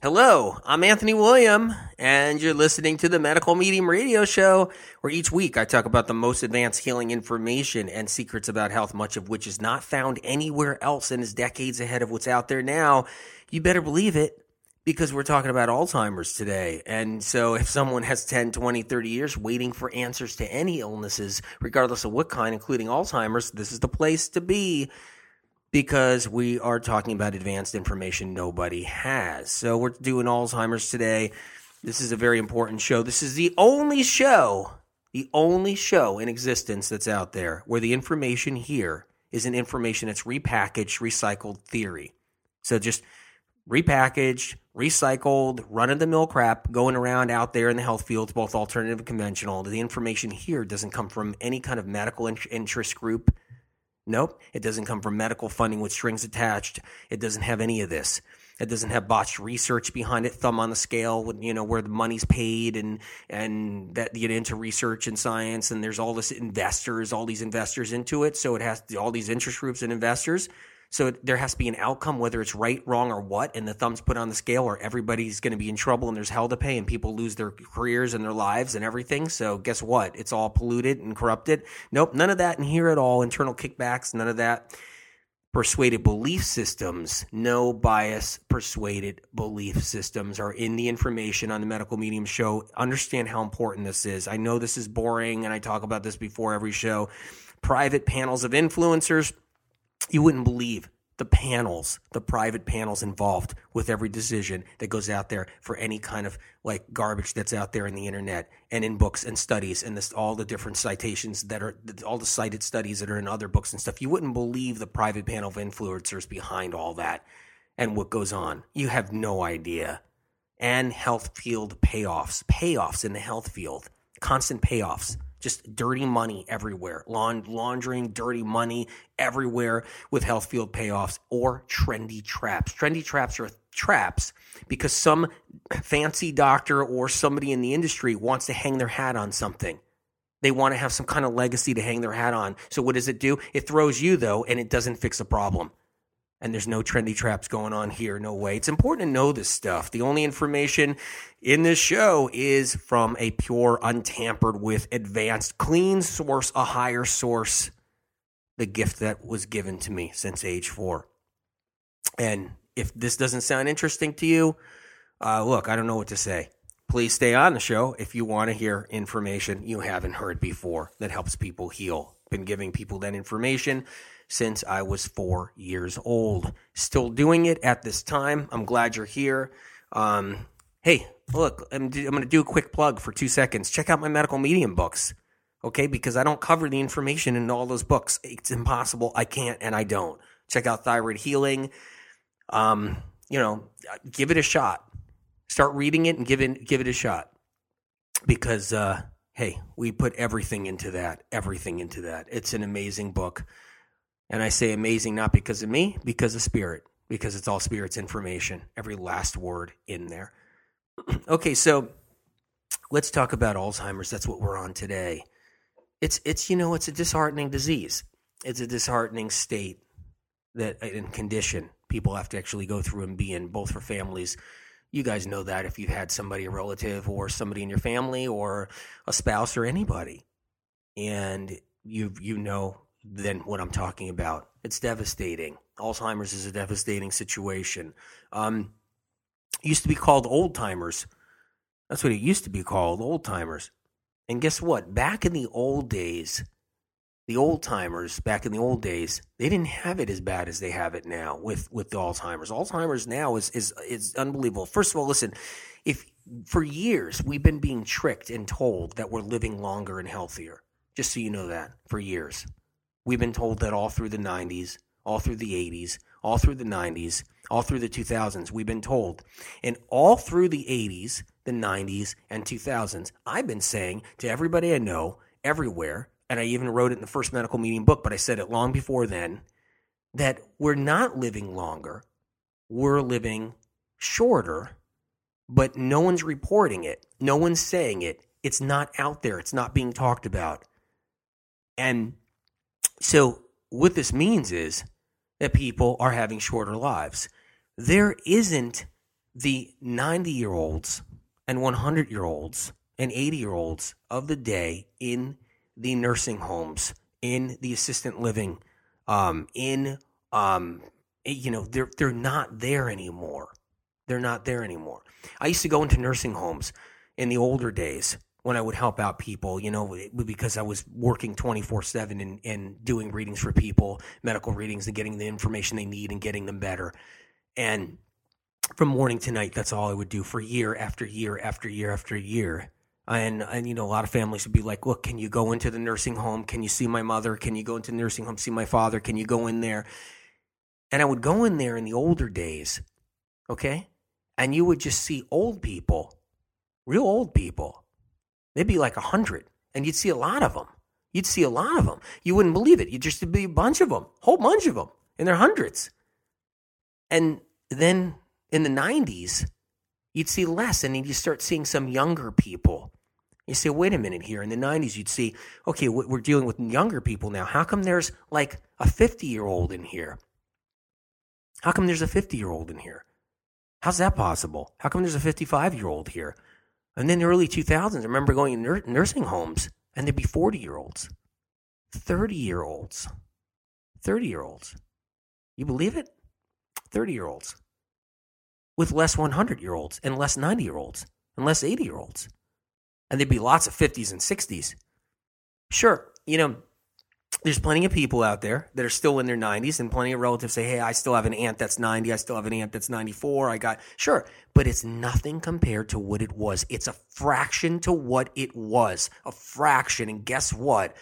Hello, I'm Anthony William, and you're listening to the Medical Medium Radio Show, where each week I talk about the most advanced healing information and secrets about health, much of which is not found anywhere else and is decades ahead of what's out there now. You better believe it because we're talking about Alzheimer's today. And so if someone has 10, 20, 30 years waiting for answers to any illnesses, regardless of what kind, including Alzheimer's, this is the place to be because we are talking about advanced information nobody has. So we're doing Alzheimer's today. This is a very important show. This is the only show, the only show in existence that's out there where the information here is an information that's repackaged, recycled theory. So just repackaged, recycled, run of the mill crap going around out there in the health fields, both alternative and conventional. The information here doesn't come from any kind of medical interest group Nope, it doesn't come from medical funding with strings attached. It doesn't have any of this. It doesn't have botched research behind it, thumb on the scale, with, you know, where the money's paid and and that get into research and science. And there's all this investors, all these investors into it. So it has all these interest groups and investors. So there has to be an outcome, whether it's right, wrong, or what, and the thumb's put on the scale, or everybody's going to be in trouble and there's hell to pay, and people lose their careers and their lives and everything. So guess what? It's all polluted and corrupted. Nope, none of that in here at all. Internal kickbacks, none of that. Persuaded belief systems, no bias persuaded belief systems are in the information on the Medical Medium show. Understand how important this is. I know this is boring, and I talk about this before every show. Private panels of influencers you wouldn't believe the panels, the private panels involved with every decision that goes out there for any kind of like garbage that's out there in the internet and in books and studies and this, all the different citations that are all the cited studies that are in other books and stuff. You wouldn't believe the private panel of influencers behind all that and what goes on. You have no idea. And health field payoffs, payoffs in the health field, constant payoffs just dirty money everywhere, laundering dirty money everywhere with health field payoffs or trendy traps. Trendy traps are traps because some fancy doctor or somebody in the industry wants to hang their hat on something. They want to have some kind of legacy to hang their hat on. So what does it do? It throws you though, and it doesn't fix the problem and there's no trendy traps going on here. No way. It's important to know this stuff. The only information in this show is from a pure, untampered with, advanced, clean source, a higher source, the gift that was given to me since age four. And if this doesn't sound interesting to you, uh, look, I don't know what to say. Please stay on the show if you want to hear information you haven't heard before that helps people heal. Been giving people that information since I was four years old. Still doing it at this time. I'm glad you're here. Um, hey, look, I'm, I'm going to do a quick plug for two seconds. Check out my medical medium books, okay? Because I don't cover the information in all those books. It's impossible. I can't and I don't. Check out Thyroid Healing. Um, you know, give it a shot. Start reading it and give it give it a shot. Because uh, hey, we put everything into that. Everything into that. It's an amazing book. And I say amazing not because of me, because of spirit, because it's all spirit's information, every last word in there. okay, so let's talk about Alzheimer's. That's what we're on today. It's it's you know, it's a disheartening disease. It's a disheartening state that uh, in condition people have to actually go through and be in both for families. You guys know that if you've had somebody, a relative or somebody in your family or a spouse or anybody. And you you know than what I'm talking about. It's devastating. Alzheimer's is a devastating situation. Um, used to be called old timers. That's what it used to be called, old timers. And guess what? Back in the old days, the old timers back in the old days, they didn't have it as bad as they have it now with with Alzheimer's. Alzheimer's now is is is unbelievable. First of all, listen, if for years we've been being tricked and told that we're living longer and healthier. Just so you know that, for years. We've been told that all through the 90s, all through the 80s, all through the 90s, all through the 2000s. We've been told. And all through the 80s, the 90s, and 2000s, I've been saying to everybody I know, everywhere, and I even wrote it in the first medical medium book, but I said it long before then, that we're not living longer. We're living shorter, but no one's reporting it. No one's saying it. It's not out there. It's not being talked about. And so, what this means is that people are having shorter lives. There isn't the 90 year olds and 100 year olds and 80 year olds of the day in the nursing homes, in the assistant living, um, in um, you know, they're they're not there anymore. They're not there anymore. I used to go into nursing homes in the older days when I would help out people, you know, because I was working 24 7 and, and doing readings for people, medical readings, and getting the information they need and getting them better. And from morning to night, that's all I would do for year after year after year after year. And, and you know, a lot of families would be like, look, can you go into the nursing home? Can you see my mother? Can you go into the nursing home, see my father? Can you go in there? And I would go in there in the older days, okay? And you would just see old people, real old people. They'd be like a hundred, and you'd see a lot of them. You'd see a lot of them. You wouldn't believe it. You'd just be a bunch of them, whole bunch of them, in their hundreds. And then in the 90s, you'd see less, and then you start seeing some younger people. You say, wait a minute here. In the 90s, you'd see, okay, we're dealing with younger people now. How come there's like a 50 year old in here? How come there's a 50 year old in here? How's that possible? How come there's a 55 year old here? And then the early 2000s, I remember going to nursing homes and there'd be 40 year olds, 30 year olds, 30 year olds. You believe it? 30 year olds with less 100 year olds and less 90 year olds and less 80 year olds. And there'd be lots of 50s and 60s. Sure, you know, there's plenty of people out there that are still in their 90s and plenty of relatives say, Hey, I still have an aunt that's 90. I still have an aunt that's 94. I got, sure, but it's nothing compared to what it was. It's a fraction to what it was, a fraction. And guess what?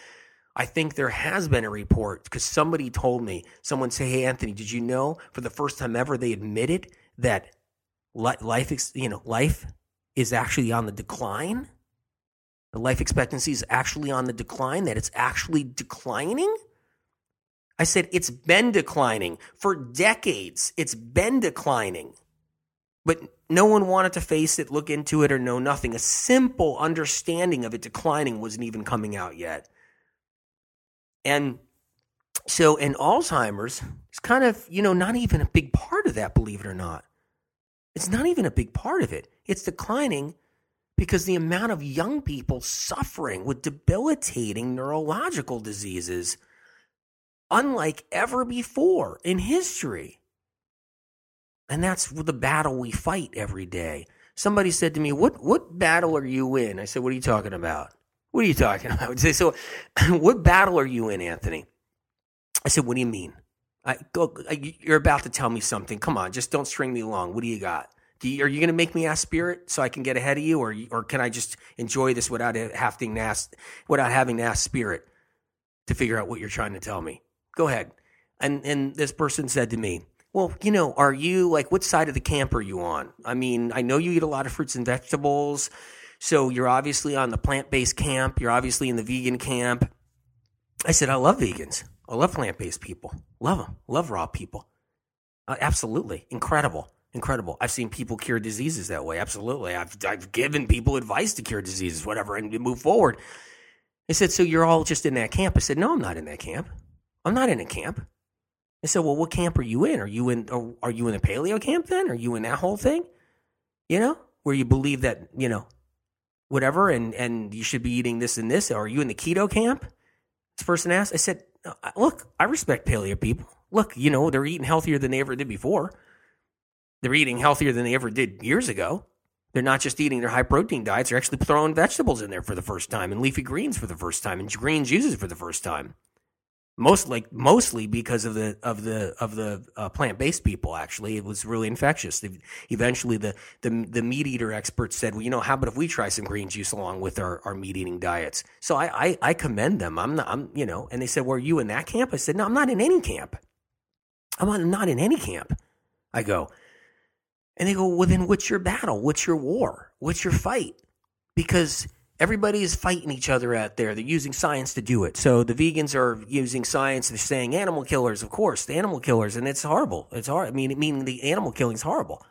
I think there has been a report because somebody told me, someone say, Hey, Anthony, did you know for the first time ever they admitted that life, you know, life is actually on the decline? The life expectancy is actually on the decline, that it's actually declining? I said, it's been declining for decades. It's been declining. But no one wanted to face it, look into it, or know nothing. A simple understanding of it declining wasn't even coming out yet. And so, in Alzheimer's, it's kind of, you know, not even a big part of that, believe it or not. It's not even a big part of it. It's declining because the amount of young people suffering with debilitating neurological diseases, unlike ever before in history. And that's the battle we fight every day. Somebody said to me, What what battle are you in? I said, What are you talking about? What are you talking about? I would say, So what battle are you in, Anthony? I said, What do you mean? I go you're about to tell me something. Come on, just don't string me along. What do you got? You, are you going to make me ask spirit so I can get ahead of you, or or can I just enjoy this without having to ask, without having to ask spirit to figure out what you're trying to tell me? Go ahead. And and this person said to me, "Well, you know, are you like what side of the camp are you on? I mean, I know you eat a lot of fruits and vegetables, so you're obviously on the plant based camp. You're obviously in the vegan camp." I said, "I love vegans. I love plant based people. Love them. Love raw people. Uh, absolutely incredible." Incredible. I've seen people cure diseases that way. Absolutely. I've, I've given people advice to cure diseases, whatever, and move forward. They said, So you're all just in that camp? I said, No, I'm not in that camp. I'm not in a camp. They said, Well, what camp are you in? Are you in are you in the paleo camp then? Are you in that whole thing? You know, where you believe that, you know, whatever, and, and you should be eating this and this. Are you in the keto camp? This person asked. I said, Look, I respect paleo people. Look, you know, they're eating healthier than they ever did before. They're eating healthier than they ever did years ago. They're not just eating their high protein diets, they're actually throwing vegetables in there for the first time and leafy greens for the first time and green juices for the first time. Most like mostly because of the of the of the uh, plant based people. Actually, it was really infectious. They, eventually, the, the the meat eater experts said, "Well, you know, how about if we try some green juice along with our, our meat eating diets?" So I, I I commend them. I'm not. I'm you know. And they said, "Were you in that camp?" I said, "No, I'm not in any camp. I'm not in any camp." I go, and they go, well, then what's your battle? What's your war? What's your fight? Because everybody is fighting each other out there. They're using science to do it. So the vegans are using science. They're saying animal killers, of course, the animal killers, and it's horrible. It's hard. I mean, meaning the animal killing is horrible.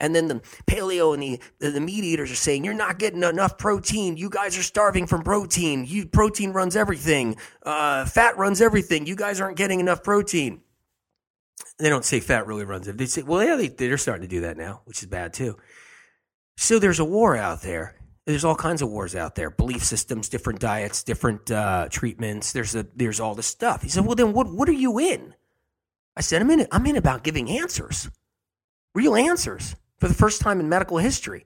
And then the paleo and the, the, the, meat eaters are saying, you're not getting enough protein. You guys are starving from protein. You, protein runs everything. Uh, fat runs everything. You guys aren't getting enough protein. They don't say fat really runs it. They say, well, yeah, they, they're starting to do that now, which is bad too. So there's a war out there. There's all kinds of wars out there: belief systems, different diets, different uh, treatments. There's a there's all this stuff. He said, well, then what what are you in? I said, I'm in. I'm in about giving answers, real answers for the first time in medical history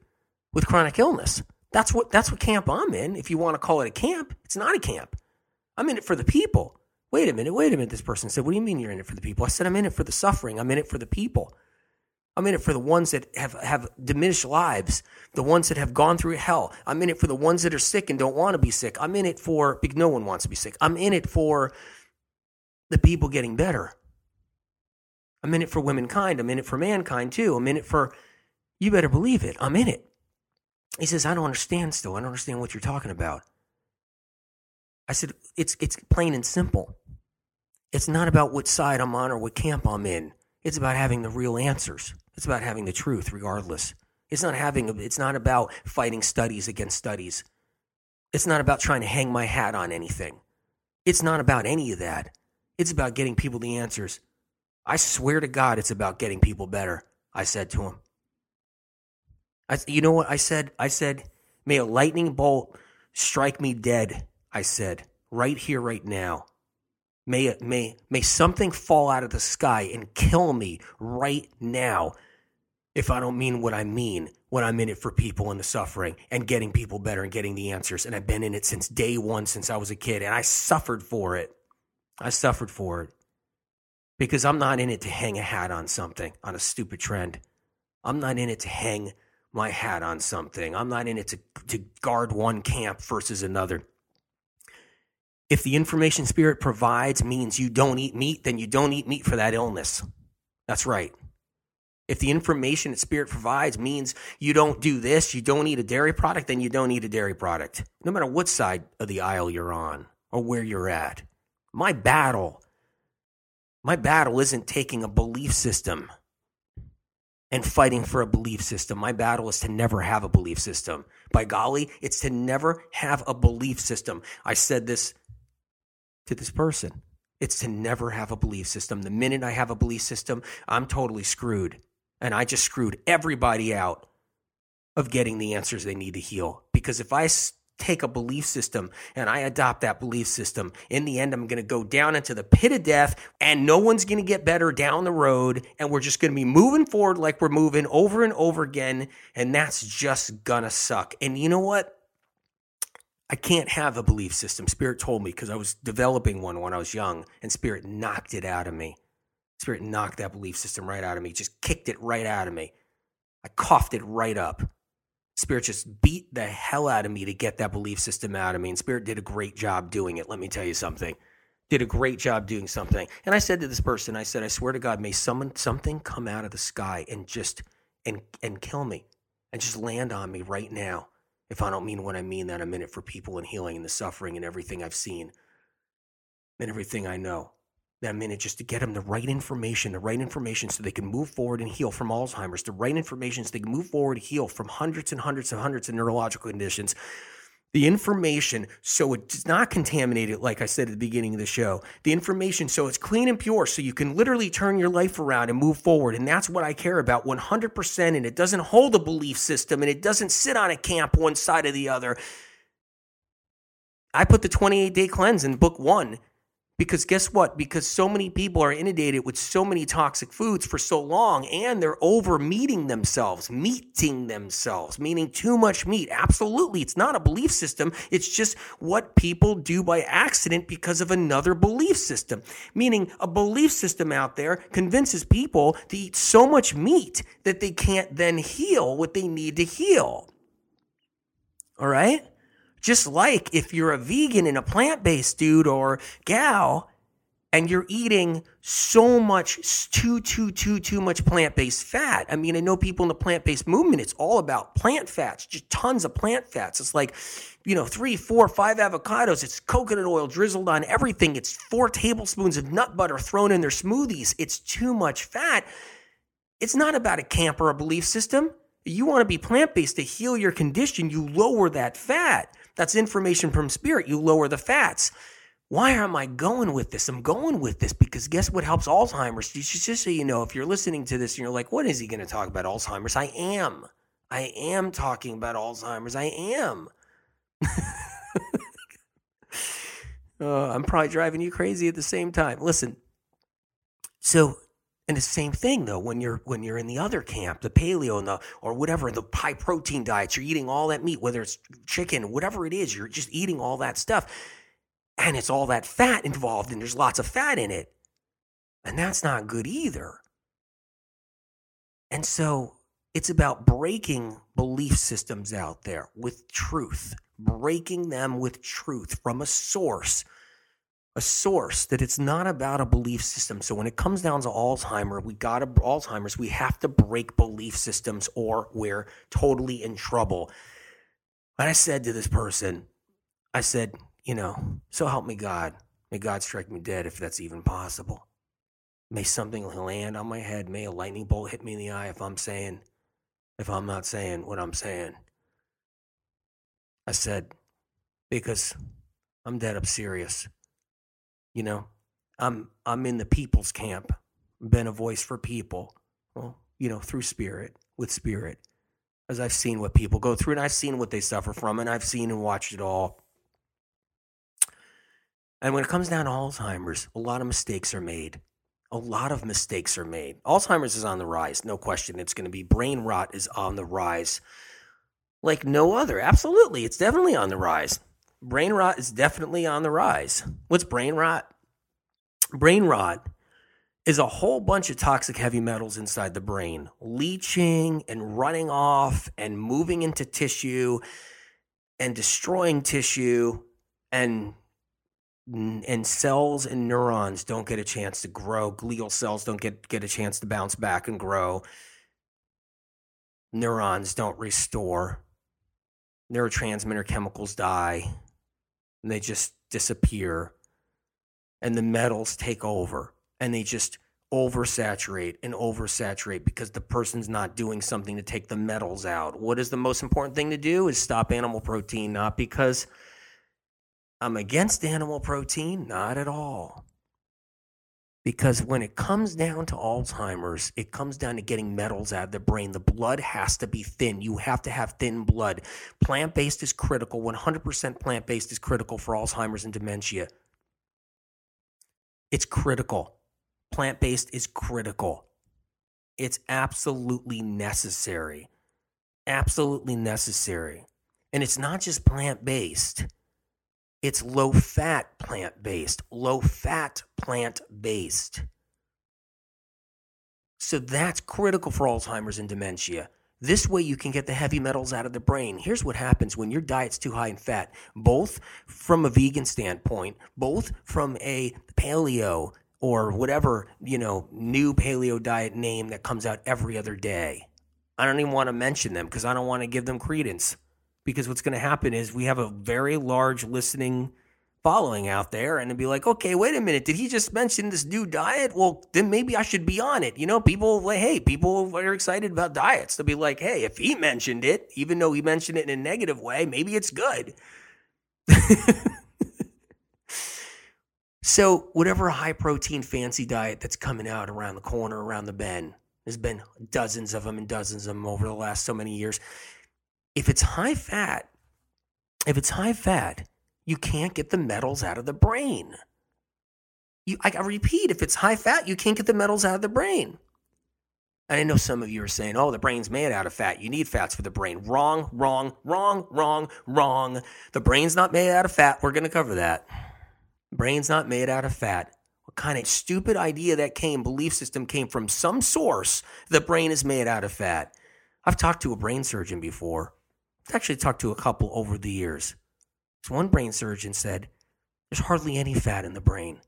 with chronic illness. That's what that's what camp I'm in. If you want to call it a camp, it's not a camp. I'm in it for the people. Wait a minute, wait a minute. This person said, What do you mean you're in it for the people? I said, I'm in it for the suffering. I'm in it for the people. I'm in it for the ones that have, have diminished lives, the ones that have gone through hell. I'm in it for the ones that are sick and don't want to be sick. I'm in it for, no one wants to be sick. I'm in it for the people getting better. I'm in it for womankind. I'm in it for mankind too. I'm in it for, you better believe it. I'm in it. He says, I don't understand still. I don't understand what you're talking about. I said, it's, it's plain and simple. It's not about what side I'm on or what camp I'm in. It's about having the real answers. It's about having the truth, regardless. It's not having. It's not about fighting studies against studies. It's not about trying to hang my hat on anything. It's not about any of that. It's about getting people the answers. I swear to God, it's about getting people better. I said to him. I, you know what I said? I said, may a lightning bolt strike me dead. I said, right here, right now. May, may, may something fall out of the sky and kill me right now if I don't mean what I mean when I'm in it for people and the suffering and getting people better and getting the answers. And I've been in it since day one, since I was a kid, and I suffered for it. I suffered for it because I'm not in it to hang a hat on something, on a stupid trend. I'm not in it to hang my hat on something. I'm not in it to, to guard one camp versus another. If the information spirit provides means you don't eat meat, then you don't eat meat for that illness. That's right. If the information that spirit provides means you don't do this, you don't eat a dairy product, then you don't eat a dairy product, no matter what side of the aisle you're on or where you're at. My battle, my battle isn't taking a belief system and fighting for a belief system. My battle is to never have a belief system. By golly, it's to never have a belief system. I said this to this person. It's to never have a belief system. The minute I have a belief system, I'm totally screwed. And I just screwed everybody out of getting the answers they need to heal. Because if I take a belief system and I adopt that belief system, in the end, I'm going to go down into the pit of death and no one's going to get better down the road. And we're just going to be moving forward like we're moving over and over again. And that's just going to suck. And you know what? I can't have a belief system. Spirit told me because I was developing one when I was young, and Spirit knocked it out of me. Spirit knocked that belief system right out of me, just kicked it right out of me. I coughed it right up. Spirit just beat the hell out of me to get that belief system out of me. And Spirit did a great job doing it. Let me tell you something. Did a great job doing something. And I said to this person, I said, I swear to God, may someone something come out of the sky and just and and kill me and just land on me right now if I don't mean what I mean, that I'm in it for people and healing and the suffering and everything I've seen and everything I know. That I'm in it just to get them the right information, the right information so they can move forward and heal from Alzheimer's, the right information so they can move forward and heal from hundreds and hundreds and hundreds of neurological conditions the information so it's not contaminated, like I said at the beginning of the show. The information so it's clean and pure, so you can literally turn your life around and move forward. And that's what I care about 100%. And it doesn't hold a belief system and it doesn't sit on a camp one side or the other. I put the 28 day cleanse in book one because guess what? Because so many people are inundated with so many toxic foods for so long and they're over meeting themselves, meeting themselves, meaning too much meat. Absolutely. It's not a belief system. It's just what people do by accident because of another belief system. Meaning a belief system out there convinces people to eat so much meat that they can't then heal what they need to heal. All right? Just like if you're a vegan and a plant based dude or gal and you're eating so much, too, too, too, too much plant based fat. I mean, I know people in the plant based movement, it's all about plant fats, just tons of plant fats. It's like, you know, three, four, five avocados. It's coconut oil drizzled on everything. It's four tablespoons of nut butter thrown in their smoothies. It's too much fat. It's not about a camp or a belief system. You want to be plant based to heal your condition, you lower that fat. That's information from spirit. You lower the fats. why am I going with this? I'm going with this because guess what helps Alzheimer's? Just, so you know, if you're listening to this and you're like, what is he going to talk about Alzheimer's? I am. I am talking about Alzheimer's. I am. uh, I'm probably driving you crazy at the same time. Listen, so and the same thing though when you're when you're in the other camp, the paleo and the or whatever the high protein diets, you're eating all that meat, whether it's chicken, whatever it is, you're just eating all that stuff, and it's all that fat involved, and there's lots of fat in it, and that's not good either. And so it's about breaking belief systems out there with truth, breaking them with truth from a source a source that it's not about a belief system. So when it comes down to Alzheimer, we got to Alzheimer's, we have to break belief systems or we're totally in trouble. And I said to this person, I said, you know, so help me God. May God strike me dead if that's even possible. May something land on my head. May a lightning bolt hit me in the eye if I'm saying, if I'm not saying what I'm saying. I said, because I'm dead up serious. You know, I'm I'm in the people's camp, been a voice for people. Well, you know, through spirit, with spirit. As I've seen what people go through and I've seen what they suffer from and I've seen and watched it all. And when it comes down to Alzheimer's, a lot of mistakes are made. A lot of mistakes are made. Alzheimer's is on the rise, no question. It's going to be brain rot is on the rise like no other. Absolutely. It's definitely on the rise brain rot is definitely on the rise. What's brain rot? Brain rot is a whole bunch of toxic heavy metals inside the brain leaching and running off and moving into tissue and destroying tissue and and cells and neurons don't get a chance to grow glial cells don't get get a chance to bounce back and grow neurons don't restore neurotransmitter chemicals die and they just disappear and the metals take over and they just oversaturate and oversaturate because the person's not doing something to take the metals out. What is the most important thing to do is stop animal protein, not because I'm against animal protein, not at all. Because when it comes down to Alzheimer's, it comes down to getting metals out of the brain. The blood has to be thin. You have to have thin blood. Plant based is critical. 100% plant based is critical for Alzheimer's and dementia. It's critical. Plant based is critical. It's absolutely necessary. Absolutely necessary. And it's not just plant based. It's low fat plant based, low fat plant based. So that's critical for Alzheimer's and dementia. This way, you can get the heavy metals out of the brain. Here's what happens when your diet's too high in fat, both from a vegan standpoint, both from a paleo or whatever, you know, new paleo diet name that comes out every other day. I don't even want to mention them because I don't want to give them credence because what's going to happen is we have a very large listening following out there and be like, okay, wait a minute, did he just mention this new diet? Well, then maybe I should be on it. You know, people like, hey, people are excited about diets. They'll be like, hey, if he mentioned it, even though he mentioned it in a negative way, maybe it's good. so, whatever high protein fancy diet that's coming out around the corner, around the bend, there's been dozens of them and dozens of them over the last so many years if it's high fat, if it's high fat, you can't get the metals out of the brain. You, I, I repeat, if it's high fat, you can't get the metals out of the brain. I know some of you are saying, oh, the brain's made out of fat. You need fats for the brain. Wrong, wrong, wrong, wrong, wrong. The brain's not made out of fat. We're going to cover that. brain's not made out of fat. What kind of stupid idea that came, belief system came from some source. The brain is made out of fat. I've talked to a brain surgeon before actually talked to a couple over the years. So one brain surgeon said, There's hardly any fat in the brain.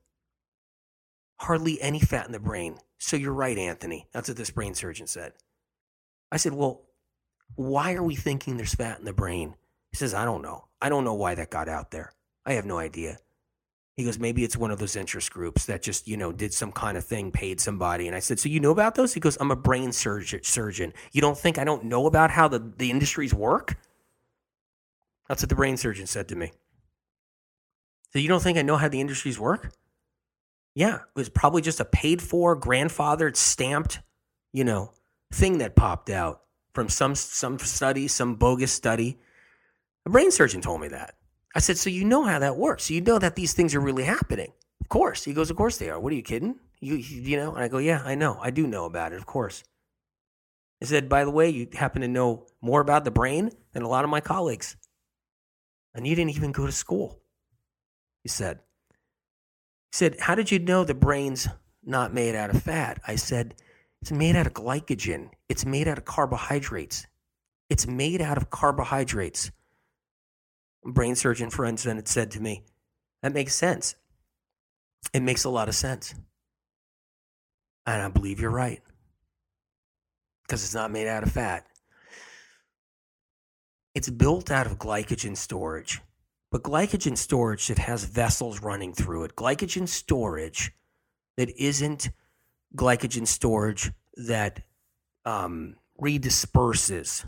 Hardly any fat in the brain. So you're right, Anthony. That's what this brain surgeon said. I said, Well, why are we thinking there's fat in the brain? He says, I don't know. I don't know why that got out there. I have no idea. He goes, maybe it's one of those interest groups that just, you know, did some kind of thing, paid somebody. And I said, so you know about those? He goes, I'm a brain surgeon. You don't think I don't know about how the, the industries work? That's what the brain surgeon said to me. So you don't think I know how the industries work? Yeah, it was probably just a paid for, grandfathered, stamped, you know, thing that popped out from some some study, some bogus study. A brain surgeon told me that. I said, "So you know how that works? So you know that these things are really happening?" Of course. He goes, "Of course they are. What are you kidding? You you know?" And I go, "Yeah, I know. I do know about it. Of course." I said, "By the way, you happen to know more about the brain than a lot of my colleagues, and you didn't even go to school." He said. He said, How did you know the brain's not made out of fat? I said, It's made out of glycogen. It's made out of carbohydrates. It's made out of carbohydrates. Brain surgeon friend then it said to me, That makes sense. It makes a lot of sense. And I believe you're right. Because it's not made out of fat. It's built out of glycogen storage. But glycogen storage that has vessels running through it, glycogen storage that isn't glycogen storage that um, redisperses,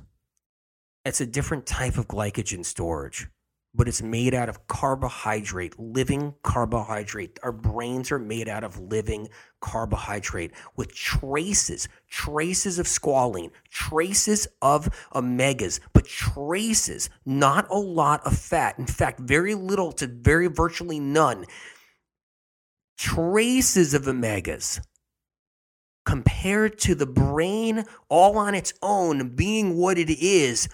it's a different type of glycogen storage but it's made out of carbohydrate, living carbohydrate. Our brains are made out of living carbohydrate with traces, traces of squalene, traces of omegas, but traces, not a lot of fat. In fact, very little to very virtually none. Traces of omegas compared to the brain all on its own being what it is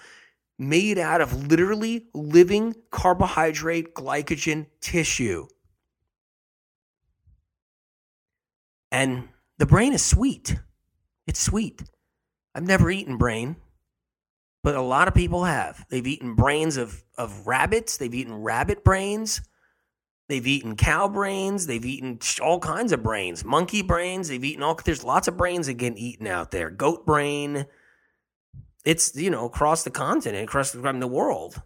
made out of literally living carbohydrate glycogen tissue. And the brain is sweet. It's sweet. I've never eaten brain, but a lot of people have. They've eaten brains of, of rabbits, they've eaten rabbit brains, they've eaten cow brains, they've eaten all kinds of brains, monkey brains, they've eaten all, there's lots of brains that get eaten out there. Goat brain, it's you know across the continent, across the, the world.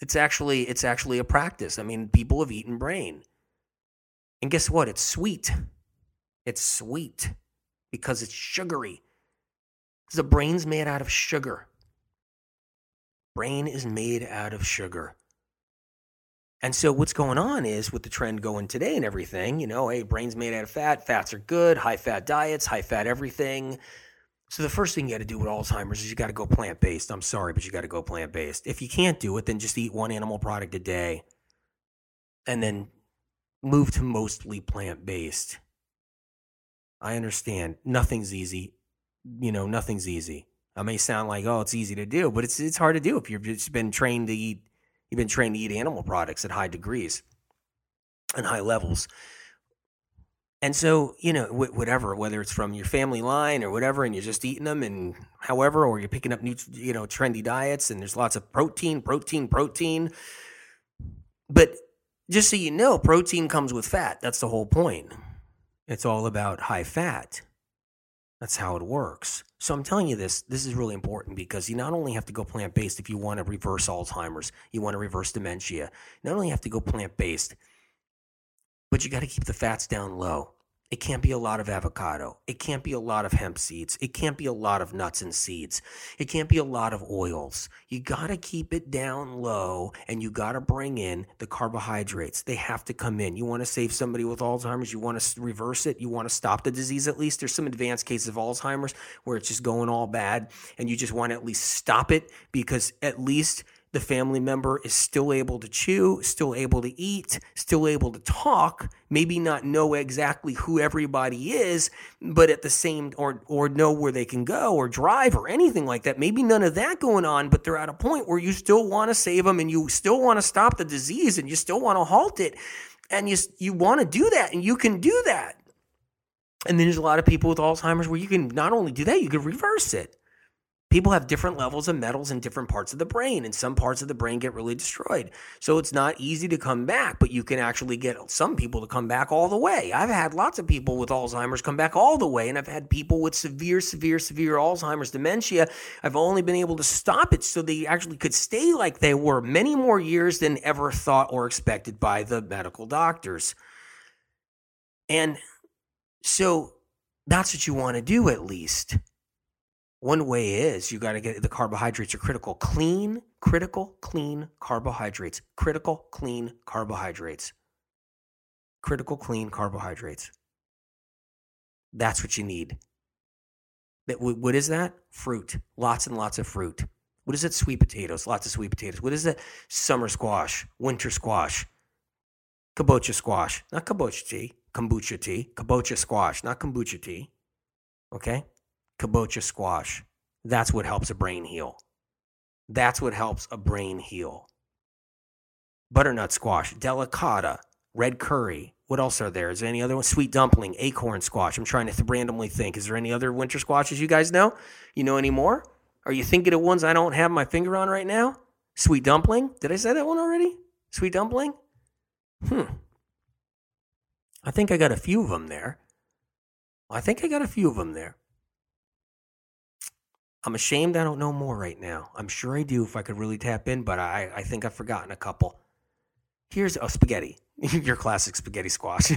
It's actually it's actually a practice. I mean, people have eaten brain, and guess what? It's sweet. It's sweet because it's sugary. The brain's made out of sugar. Brain is made out of sugar. And so what's going on is with the trend going today and everything, you know, hey, brain's made out of fat, fats are good, high fat diets, high fat everything. So the first thing you got to do with Alzheimer's is you got to go plant based. I'm sorry, but you got to go plant based. If you can't do it, then just eat one animal product a day, and then move to mostly plant based. I understand nothing's easy. You know, nothing's easy. I may sound like oh, it's easy to do, but it's it's hard to do if you've just been trained to eat. You've been trained to eat animal products at high degrees and high levels. And so, you know, whatever, whether it's from your family line or whatever, and you're just eating them, and however, or you're picking up new, you know, trendy diets, and there's lots of protein, protein, protein. But just so you know, protein comes with fat. That's the whole point. It's all about high fat. That's how it works. So I'm telling you this. This is really important because you not only have to go plant based if you want to reverse Alzheimer's, you want to reverse dementia. You not only have to go plant based, but you got to keep the fats down low. It can't be a lot of avocado. It can't be a lot of hemp seeds. It can't be a lot of nuts and seeds. It can't be a lot of oils. You got to keep it down low and you got to bring in the carbohydrates. They have to come in. You want to save somebody with Alzheimer's, you want to reverse it, you want to stop the disease at least. There's some advanced cases of Alzheimer's where it's just going all bad and you just want to at least stop it because at least the family member is still able to chew, still able to eat, still able to talk, maybe not know exactly who everybody is, but at the same or or know where they can go or drive or anything like that. Maybe none of that going on, but they're at a point where you still want to save them and you still want to stop the disease and you still want to halt it. And you you want to do that and you can do that. And then there's a lot of people with Alzheimer's where you can not only do that, you can reverse it people have different levels of metals in different parts of the brain, and some parts of the brain get really destroyed. So it's not easy to come back, but you can actually get some people to come back all the way. I've had lots of people with Alzheimer's come back all the way, and I've had people with severe, severe, severe Alzheimer's dementia. I've only been able to stop it so they actually could stay like they were many more years than ever thought or expected by the medical doctors. And so that's what you want to do at least One way is you got to get the carbohydrates are critical. Clean, critical, clean carbohydrates. Critical, clean carbohydrates. Critical, clean carbohydrates. That's what you need. That What is that? Fruit. Lots and lots of fruit. What is it? Sweet potatoes. Lots of sweet potatoes. What is it? Summer squash, winter squash, kabocha squash. Not kabocha tea, kombucha tea. Kabocha squash, not kombucha tea. Okay? Kabocha squash. That's what helps a brain heal. That's what helps a brain heal. Butternut squash, delicata, red kuri. What else are there? Is there any other one? Sweet dumpling, acorn squash. I'm trying to th- randomly think. Is there any other winter squashes you guys know? You know any more? Are you thinking of ones I don't have my finger on right now? Sweet dumpling? Did I say that one already? Sweet dumpling? Hmm. I think I got a few of them there. I think I got a few of them there. I'm ashamed I don't know more right now. I'm sure I do if I could really tap in, but I, I think I've forgotten a couple. Here's a spaghetti, your classic spaghetti squash,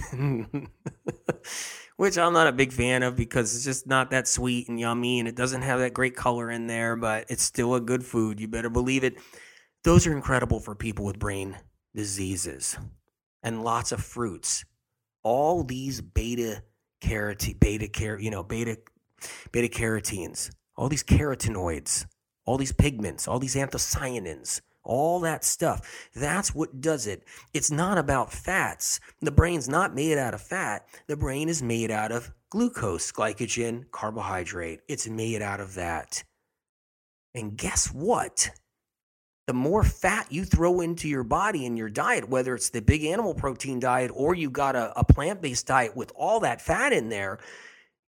which I'm not a big fan of because it's just not that sweet and yummy and it doesn't have that great color in there, but it's still a good food. You better believe it. Those are incredible for people with brain diseases and lots of fruits. All these beta carotene, beta car, you know, beta beta carotenes, all these carotenoids, all these pigments, all these anthocyanins, all that stuff. That's what does it. It's not about fats. The brain's not made out of fat. The brain is made out of glucose, glycogen, carbohydrate. It's made out of that. And guess what? the more fat you throw into your body in your diet, whether it's the big animal protein diet or you got a, a plant based diet with all that fat in there,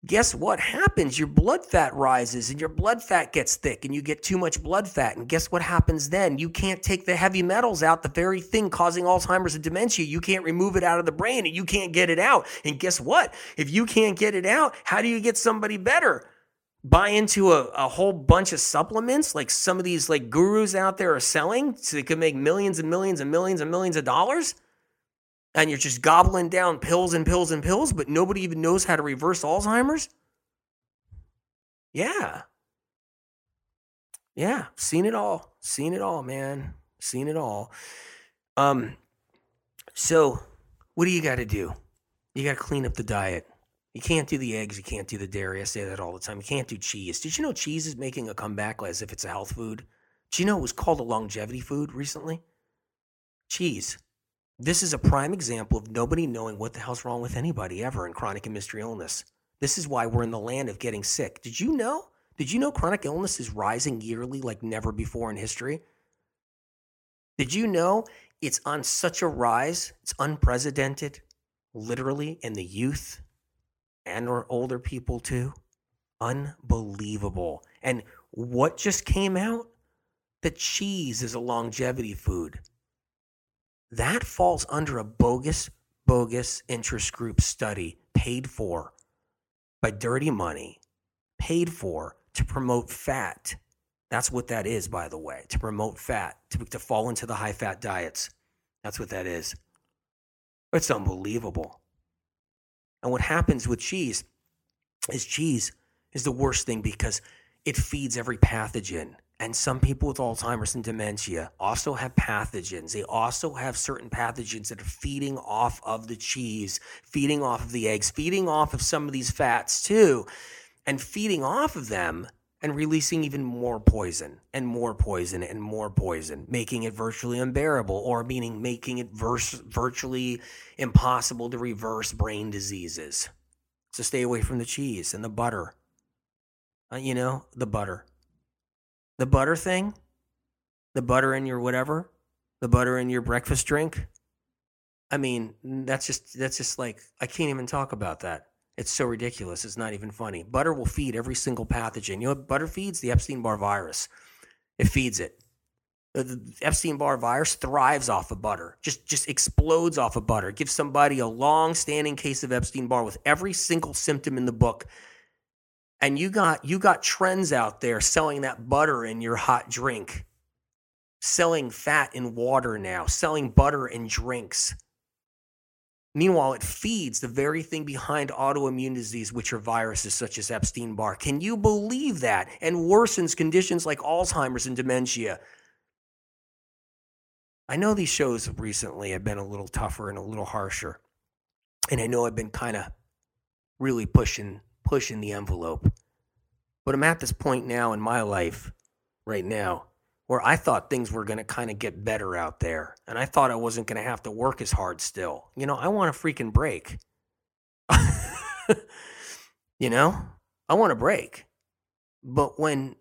guess what happens? Your blood fat rises and your blood fat gets thick and you get too much blood fat. And guess what happens then? You can't take the heavy metals out, the very thing causing Alzheimer's and dementia. You can't remove it out of the brain and you can't get it out. And guess what? If you can't get it out, how do you get somebody better? buy into a, a whole bunch of supplements like some of these like gurus out there are selling so they could make millions and millions and millions and millions of dollars and you're just gobbling down pills and pills and pills but nobody even knows how to reverse alzheimer's yeah yeah seen it all seen it all man seen it all um so what do you got to do you got to clean up the diet you can't do the eggs. You can't do the dairy. I say that all the time. You can't do cheese. Did you know cheese is making a comeback as if it's a health food? Do you know it was called a longevity food recently? Cheese. This is a prime example of nobody knowing what the hell's wrong with anybody ever in chronic and mystery illness. This is why we're in the land of getting sick. Did you know? Did you know chronic illness is rising yearly like never before in history? Did you know it's on such a rise? It's unprecedented, literally, in the youth and or older people too. Unbelievable. And what just came out? The cheese is a longevity food. That falls under a bogus, bogus interest group study paid for by dirty money, paid for to promote fat. That's what that is, by the way, to promote fat, to, to fall into the high fat diets. That's what that is. It's unbelievable. And what happens with cheese is cheese is the worst thing because it feeds every pathogen. And some people with Alzheimer's and dementia also have pathogens. They also have certain pathogens that are feeding off of the cheese, feeding off of the eggs, feeding off of some of these fats too, and feeding off of them and releasing even more poison and more poison and more poison, making it virtually unbearable, or meaning making it virtually impossible to reverse brain diseases. So stay away from the cheese and the butter. Uh, you know, the butter. The butter thing, the butter in your whatever, the butter in your breakfast drink. I mean, that's just that's just like I can't even talk about that. It's so ridiculous. It's not even funny. Butter will feed every single pathogen. You know butter feeds? The Epstein Barr virus. It feeds it. The Epstein Barr virus thrives off of butter, just, just explodes off of butter. Gives somebody a long standing case of Epstein Barr with every single symptom in the book. And you got you got trends out there selling that butter in your hot drink, selling fat in water now, selling butter in drinks. Meanwhile, it feeds the very thing behind autoimmune disease, which are viruses such as Epstein Barr. Can you believe that? And worsens conditions like Alzheimer's and dementia. I know these shows recently have been a little tougher and a little harsher. And I know I've been kind of really pushing pushing the envelope. But I'm at this point now in my life right now where I thought things were going to kind of get better out there. And I thought I wasn't going to have to work as hard still. You know, I want a freaking break. you know, I want a break. But when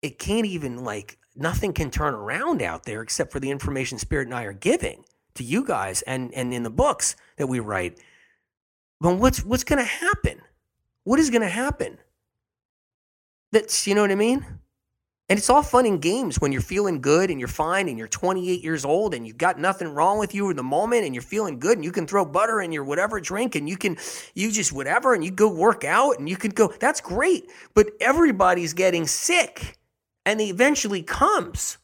it can't even like nothing can turn around out there except for the information Spirit and I are giving to you guys and and in the books that we write. But what's what's going to happen? What is going to happen? That's you know what I mean? And it's all fun and games when you're feeling good and you're fine and you're 28 years old and you've got nothing wrong with you in the moment and you're feeling good and you can throw butter in your whatever drink and you can, you just whatever and you go work out and you can go, that's great. But everybody's getting sick and eventually comes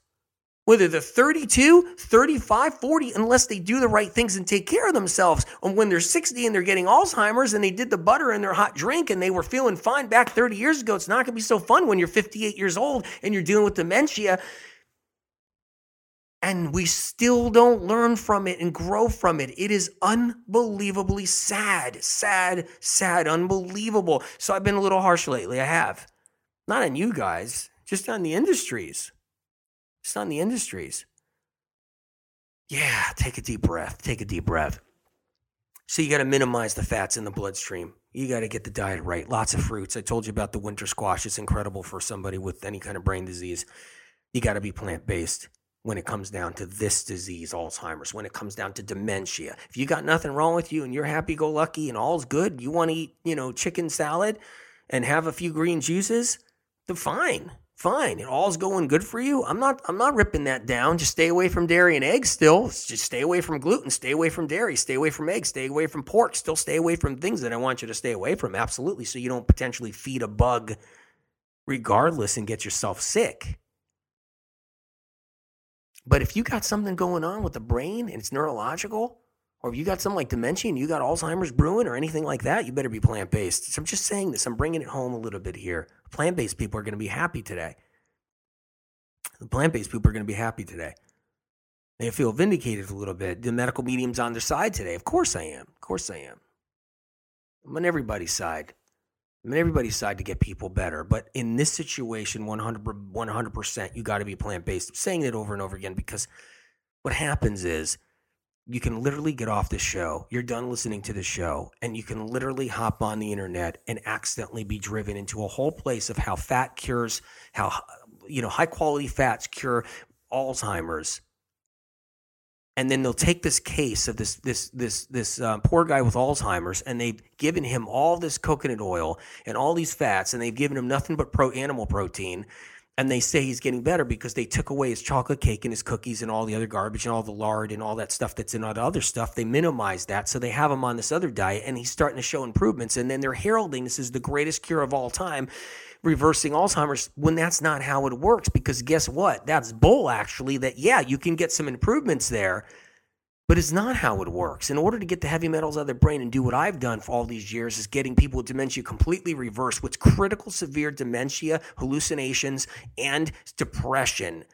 whether they're 32, 35, 40, unless they do the right things and take care of themselves. And when they're 60 and they're getting Alzheimer's and they did the butter in their hot drink and they were feeling fine back 30 years ago, it's not going to be so fun when you're 58 years old and you're dealing with dementia. And we still don't learn from it and grow from it. It is unbelievably sad, sad, sad, unbelievable. So I've been a little harsh lately. I have. Not on you guys, just on the industries just on the industries. Yeah, take a deep breath. Take a deep breath. So you got to minimize the fats in the bloodstream. You got to get the diet right. Lots of fruits. I told you about the winter squash. It's incredible for somebody with any kind of brain disease. You got to be plant based when it comes down to this disease, Alzheimer's, when it comes down to dementia. If you got nothing wrong with you and you're happy go lucky and all's good, you want to eat, you know, chicken salad and have a few green juices, then fine fine. It all's going good for you. I'm not I'm not ripping that down. Just stay away from dairy and eggs still. Just stay away from gluten, stay away from dairy, stay away from eggs, stay away from pork, still stay away from things that I want you to stay away from. Absolutely. So you don't potentially feed a bug regardless and get yourself sick. But if you got something going on with the brain and it's neurological, or if you got something like dementia and you got Alzheimer's brewing or anything like that, you better be plant based. So I'm just saying this. I'm bringing it home a little bit here. Plant based people are going to be happy today. The plant based people are going to be happy today. They feel vindicated a little bit. The medical medium's on their side today. Of course I am. Of course I am. I'm on everybody's side. I'm on everybody's side to get people better. But in this situation, 100, 100% you got to be plant based. I'm saying it over and over again because what happens is you can literally get off the show. You're done listening to the show, and you can literally hop on the internet and accidentally be driven into a whole place of how fat cures, how you know high quality fats cure Alzheimer's. And then they'll take this case of this this this this uh, poor guy with Alzheimer's, and they've given him all this coconut oil and all these fats, and they've given him nothing but pro animal protein and they say he's getting better because they took away his chocolate cake and his cookies and all the other garbage and all the lard and all that stuff that's in all the other stuff. They minimized that, so they have him on this other diet, and he's starting to show improvements. And then they're heralding this is the greatest cure of all time, reversing Alzheimer's. When that's not how it works, because guess what? That's bull. Actually, that yeah, you can get some improvements there, but it's not how it works. In order to get the heavy metals out of their brain and do what I've done for all these years is getting people with dementia completely reversed, what's critical severe dementia, hallucinations, and depression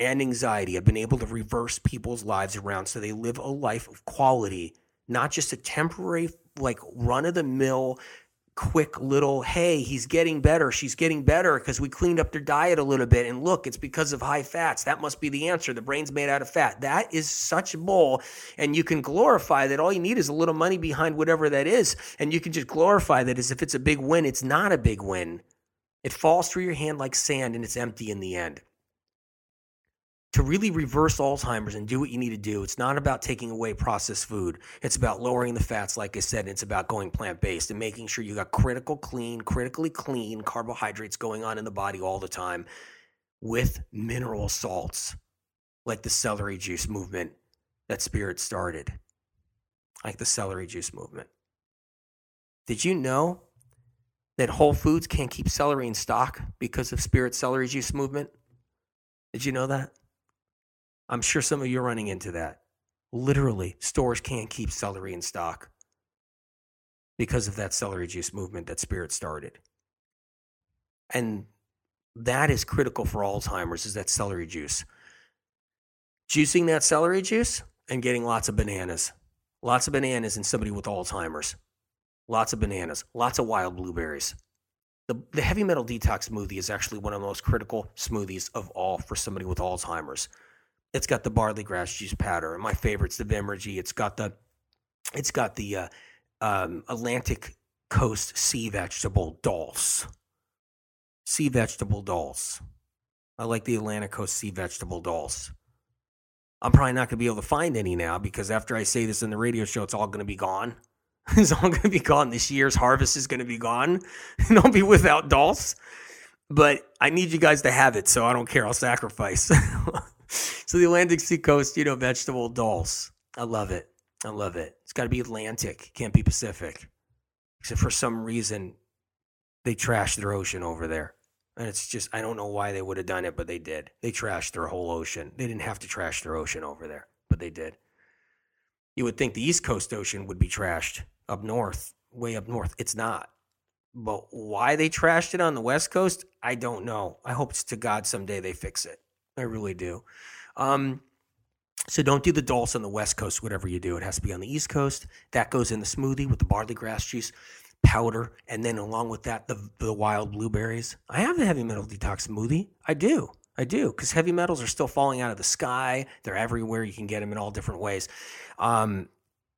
and anxiety. I've been able to reverse people's lives around so they live a life of quality, not just a temporary, like run of the mill quick little, hey, he's getting better, she's getting better because we cleaned up their diet a little bit. And look, it's because of high fats. That must be the answer. The brain's made out of fat. That is such bull. And you can glorify that. All you need is a little money behind whatever that is. And you can just glorify that as if it's a big win. It's not a big win. It falls through your hand like sand and it's empty in the end to really reverse Alzheimer's and do what you need to do, it's not about taking away processed food. It's about lowering the fats, like I said. It's about going plant based and making sure you got critical clean, critically clean carbohydrates going on in the body all the time with mineral salts, like the celery juice movement that Spirit started, like the celery juice movement. Did you know that Whole Foods can't keep celery in stock because of Spirit celery juice movement? Did you know that? I'm sure some of you are running into that. Literally, stores can't keep celery in stock because of that celery juice movement that Spirit started. And that is critical for Alzheimer's is that celery juice. Juicing that celery juice and getting lots of bananas. Lots of bananas in somebody with Alzheimer's. Lots of bananas, lots of wild blueberries. The, the heavy metal detox smoothie is actually one of the most critical smoothies of all for somebody with Alzheimer's. It's got the barley grass juice powder, and my favorite's the Vimergy. It's got the, it's got the uh, um, Atlantic Coast sea vegetable dulse. Sea vegetable dulse. I like the Atlantic Coast sea vegetable dulse. I'm probably not going to be able to find any now because after I say this in the radio show, it's all going to be gone. is all going to be gone. This year's harvest is going to be gone, and I'll be without dulse. But I need you guys to have it, so I don't care. I'll sacrifice. so the Atlantic Sea Coast, you know, vegetable dulse. I love it. I love it. It's got to be Atlantic. Can't be Pacific. Except for some reason, they trashed their ocean over there. And it's just, I don't know why they would have done it, but they did. They trashed their whole ocean. They didn't have to trash their ocean over there, but they did. You would think the East Coast Ocean would be trashed up north, way up north. It's not. But why they trashed it on the West Coast, I don't know. I hope to God someday they fix it. I really do. Um, so don't do the dulse on the West Coast, whatever you do. It has to be on the East Coast. That goes in the smoothie with the barley grass juice powder, and then along with that, the, the wild blueberries. I have the heavy metal detox smoothie. I do. I do because heavy metals are still falling out of the sky. They're everywhere. You can get them in all different ways, um,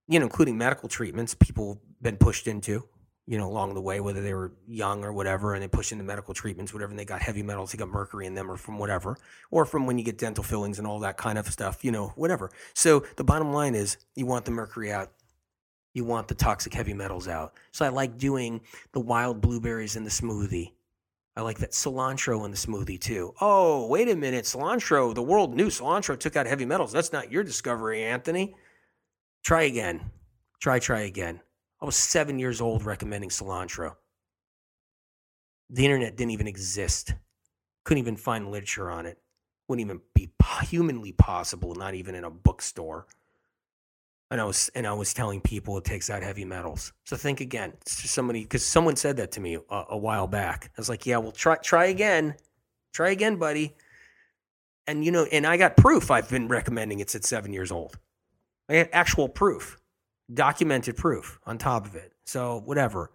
you know, including medical treatments. People have been pushed into, you know, along the way, whether they were young or whatever, and they push into medical treatments, whatever. And they got heavy metals, they got mercury in them, or from whatever, or from when you get dental fillings and all that kind of stuff, you know, whatever. So the bottom line is, you want the mercury out. You want the toxic heavy metals out. So I like doing the wild blueberries in the smoothie I like that cilantro in the smoothie too. Oh, wait a minute. Cilantro, the world knew cilantro took out heavy metals. That's not your discovery, Anthony. Try again. Try, try again. I was seven years old recommending cilantro. The internet didn't even exist. Couldn't even find literature on it. Wouldn't even be humanly possible, not even in a bookstore and I was and I was telling people it takes out heavy metals. So think again. somebody because someone said that to me a, a, while back. I was like, yeah, well, try try again, try again, buddy. And you know, and I got proof. I've been recommending it since seven years old. I had actual proof, documented proof on top of it. So whatever.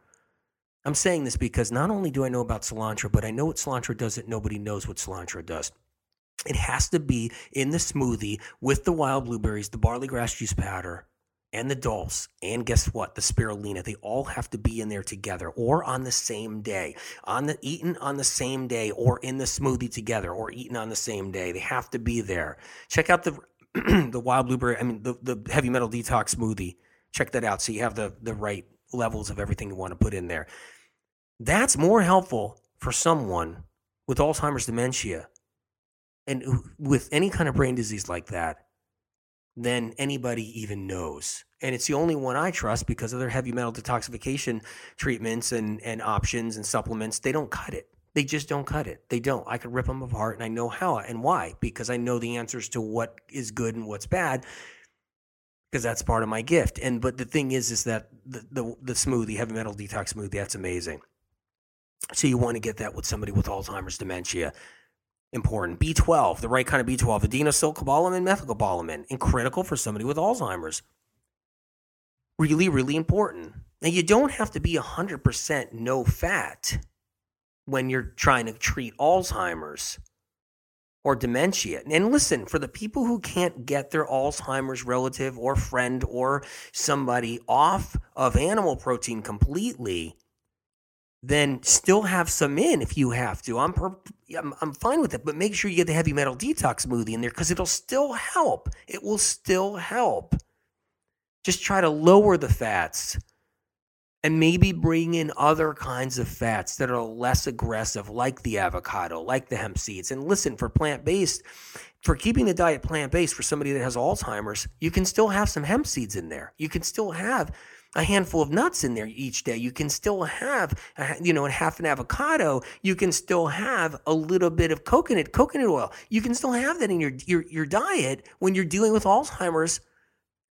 I'm saying this because not only do I know about cilantro, but I know what cilantro does that nobody knows what cilantro does. It has to be in the smoothie with the wild blueberries, the barley grass juice powder, and the dulse. And guess what? The spirulina. They all have to be in there together or on the same day. On the eaten on the same day or in the smoothie together or eaten on the same day. They have to be there. Check out the the wild blueberry, I mean the, the heavy metal detox smoothie. Check that out so you have the the right levels of everything you want to put in there. That's more helpful for someone with Alzheimer's dementia and with any kind of brain disease like that than anybody even knows. And it's the only one I trust because of their heavy metal detoxification treatments and, and options and supplements. They don't cut it. They just don't cut it. They don't. I could rip them apart and I know how and why because I know the answers to what is good and what's bad because that's part of my gift. And but the thing is is that the, the the smoothie, heavy metal detox smoothie, that's amazing. So you want to get that with somebody with Alzheimer's dementia important. B12, the right kind of B12, adenosylcobalamin, methylcobalamin, and critical for somebody with Alzheimer's. Really, really important. Now, you don't have to be 100% no fat when you're trying to treat Alzheimer's or dementia. And listen, for the people who can't get their Alzheimer's relative or friend or somebody off of animal protein completely, then still have some in if you have to. I'm, I'm, I'm fine with it, but make sure you get the heavy metal detox smoothie in there because it'll still help. It will still help. Just try to lower the fats and maybe bring in other kinds of fats that are less aggressive, like the avocado, like the hemp seeds. And listen, for plant based, for keeping the diet plant based for somebody that has Alzheimer's, you can still have some hemp seeds in there. You can still have a handful of nuts in there each day. You can still have, you know, half an avocado. You can still have a little bit of coconut, coconut oil. You can still have that in your, your, your diet when you're dealing with Alzheimer's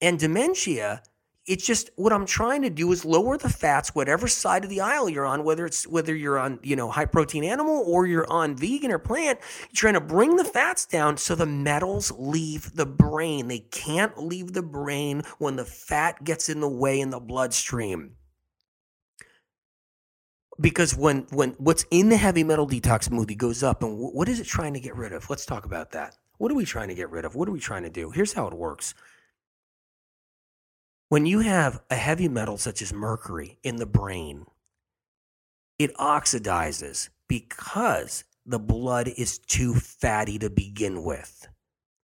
And dementia, it's just what I'm trying to do is lower the fats, whatever side of the aisle you're on, whether it's whether you're on, you know, high protein animal or you're on vegan or plant, you're trying to bring the fats down so the metals leave the brain. They can't leave the brain when the fat gets in the way in the bloodstream. Because when when what's in the heavy metal detox smoothie goes up and what is it trying to get rid of? Let's talk about that. What are we trying to get rid of? What are we trying to do? Here's how it works when you have a heavy metal such as mercury in the brain it oxidizes because the blood is too fatty to begin with.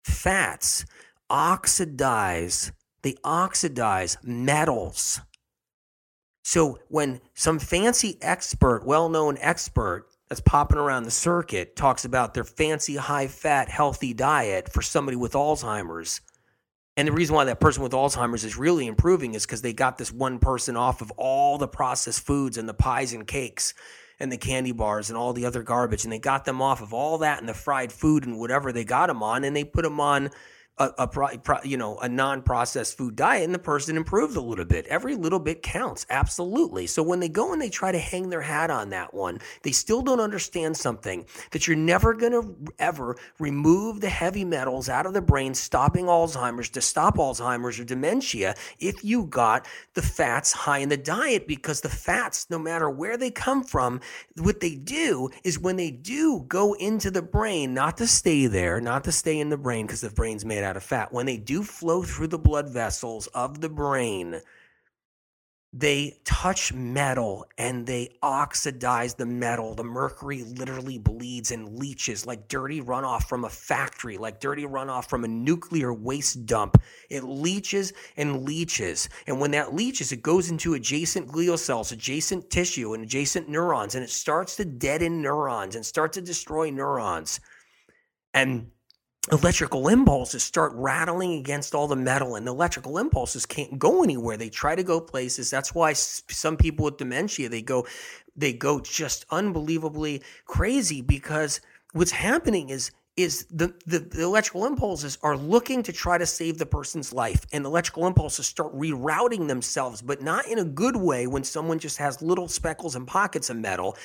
Fats oxidize they oxidize metals. So when some fancy expert, well known expert that's popping around the circuit talks about their fancy high fat healthy diet for somebody with Alzheimer's, and the reason why that person with Alzheimer's is really improving is because they got this one person off of all the processed foods and the pies and cakes and the candy bars and all the other garbage. And they got them off of all that and the fried food and whatever they got them on. And they put them on a, a pro, pro, you know a non-processed food diet and the person improves a little bit. Every little bit counts absolutely. So when they go and they try to hang their hat on that one they still don't understand something that you're never going to ever remove the heavy metals out of the brain stopping alzheimer's to stop alzheimer's or dementia if you got the fats high in the diet because the fats no matter where they come from what they do is when they do go into the brain not to stay there not to stay in the brain because the brain's made out out of fat, when they do flow through the blood vessels of the brain, they touch metal and they oxidize the metal. The mercury literally bleeds and leaches like dirty runoff from a factory, like dirty runoff from a nuclear waste dump. It leaches and leaches. And when that leaches, it goes into adjacent glial cells, adjacent tissue, and adjacent neurons, and it starts to deaden neurons and start to destroy neurons. And electrical impulses start rattling against all the metal and the electrical impulses can't go anywhere. They try to go places. That's why some people with dementia they go they go just unbelievably crazy because what's happening is is the, the, the, electrical impulses are looking to try to save the person's life and the electrical impulses start rerouting themselves but not in a good way when someone just has little speckles and pockets of metal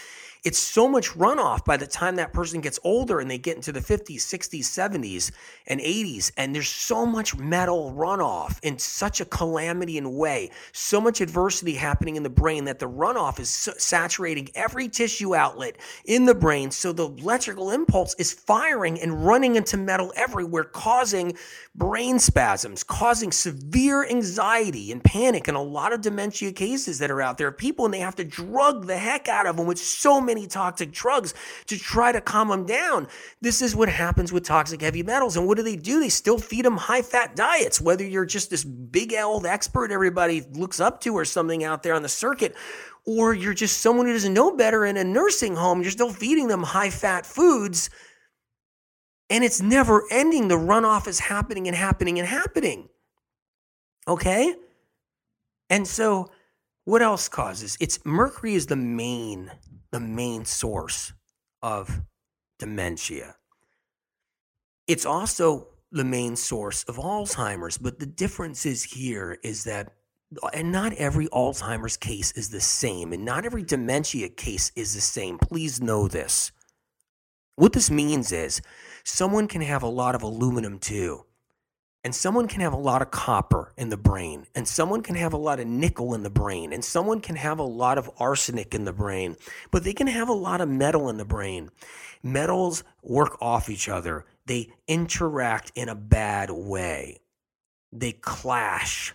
it's so much runoff by the time that person gets older and they get into the 50s, 60s, 70s, and 80s. And there's so much metal runoff in such a calamity in way, so much adversity happening in the brain that the runoff is saturating every tissue outlet in the brain. So the electrical impulse is firing and running into metal everywhere, causing brain spasms, causing severe anxiety and panic in a lot of dementia cases that are out there. People and they have to drug the heck out of them with so many many toxic drugs to try to calm them down. This is what happens with toxic heavy metals. And what do they do? They still feed them high fat diets, whether you're just this big old expert everybody looks up to or something out there on the circuit, or you're just someone who doesn't know better in a nursing home, you're still feeding them high fat foods. And it's never ending. The runoff is happening and happening and happening. Okay? And so, what else causes? It's mercury is the main the main source of dementia. It's also the main source of Alzheimer's, but the difference is here is that and not every Alzheimer's case is the same, and not every dementia case is the same. Please know this. What this means is someone can have a lot of aluminum too, and someone can have a lot of copper in the brain, and someone can have a lot of nickel in the brain, and someone can have a lot of arsenic in the brain, but they can have a lot of metal in the brain. Metals work off each other, they interact in a bad way, they clash.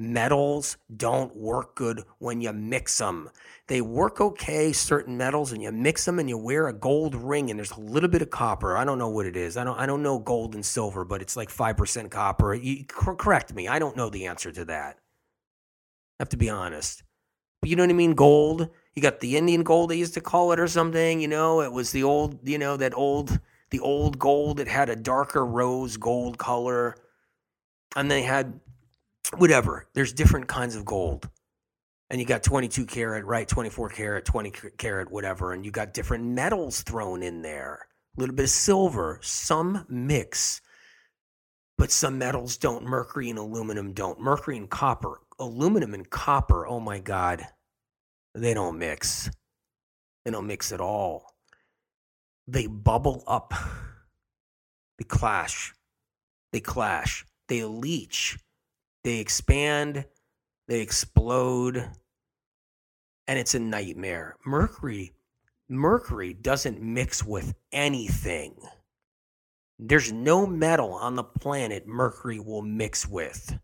Metals don't work good when you mix them. They work okay, certain metals, and you mix them and you wear a gold ring and there's a little bit of copper. I don't know what it is. I don't I don't know gold and silver, but it's like 5% copper. You, correct me. I don't know the answer to that. I have to be honest. But you know what I mean? Gold. You got the Indian gold they used to call it or something, you know, it was the old, you know, that old the old gold it had a darker rose gold color. And they had whatever. There's different kinds of gold. And you got 22 karat, right? 24 karat, 20 karat, whatever. And you got different metals thrown in there. A little bit of silver, some mix. but some metals don't. Mercury and aluminum don't. Mercury and copper, aluminum and copper, oh my God, they don't mix. They don't mix at all. They bubble up. They clash. They clash. They leach. They expand. They explode. And it's a nightmare. Mercury, Mercury doesn't mix with anything. There's no metal on the planet Mercury will mix with.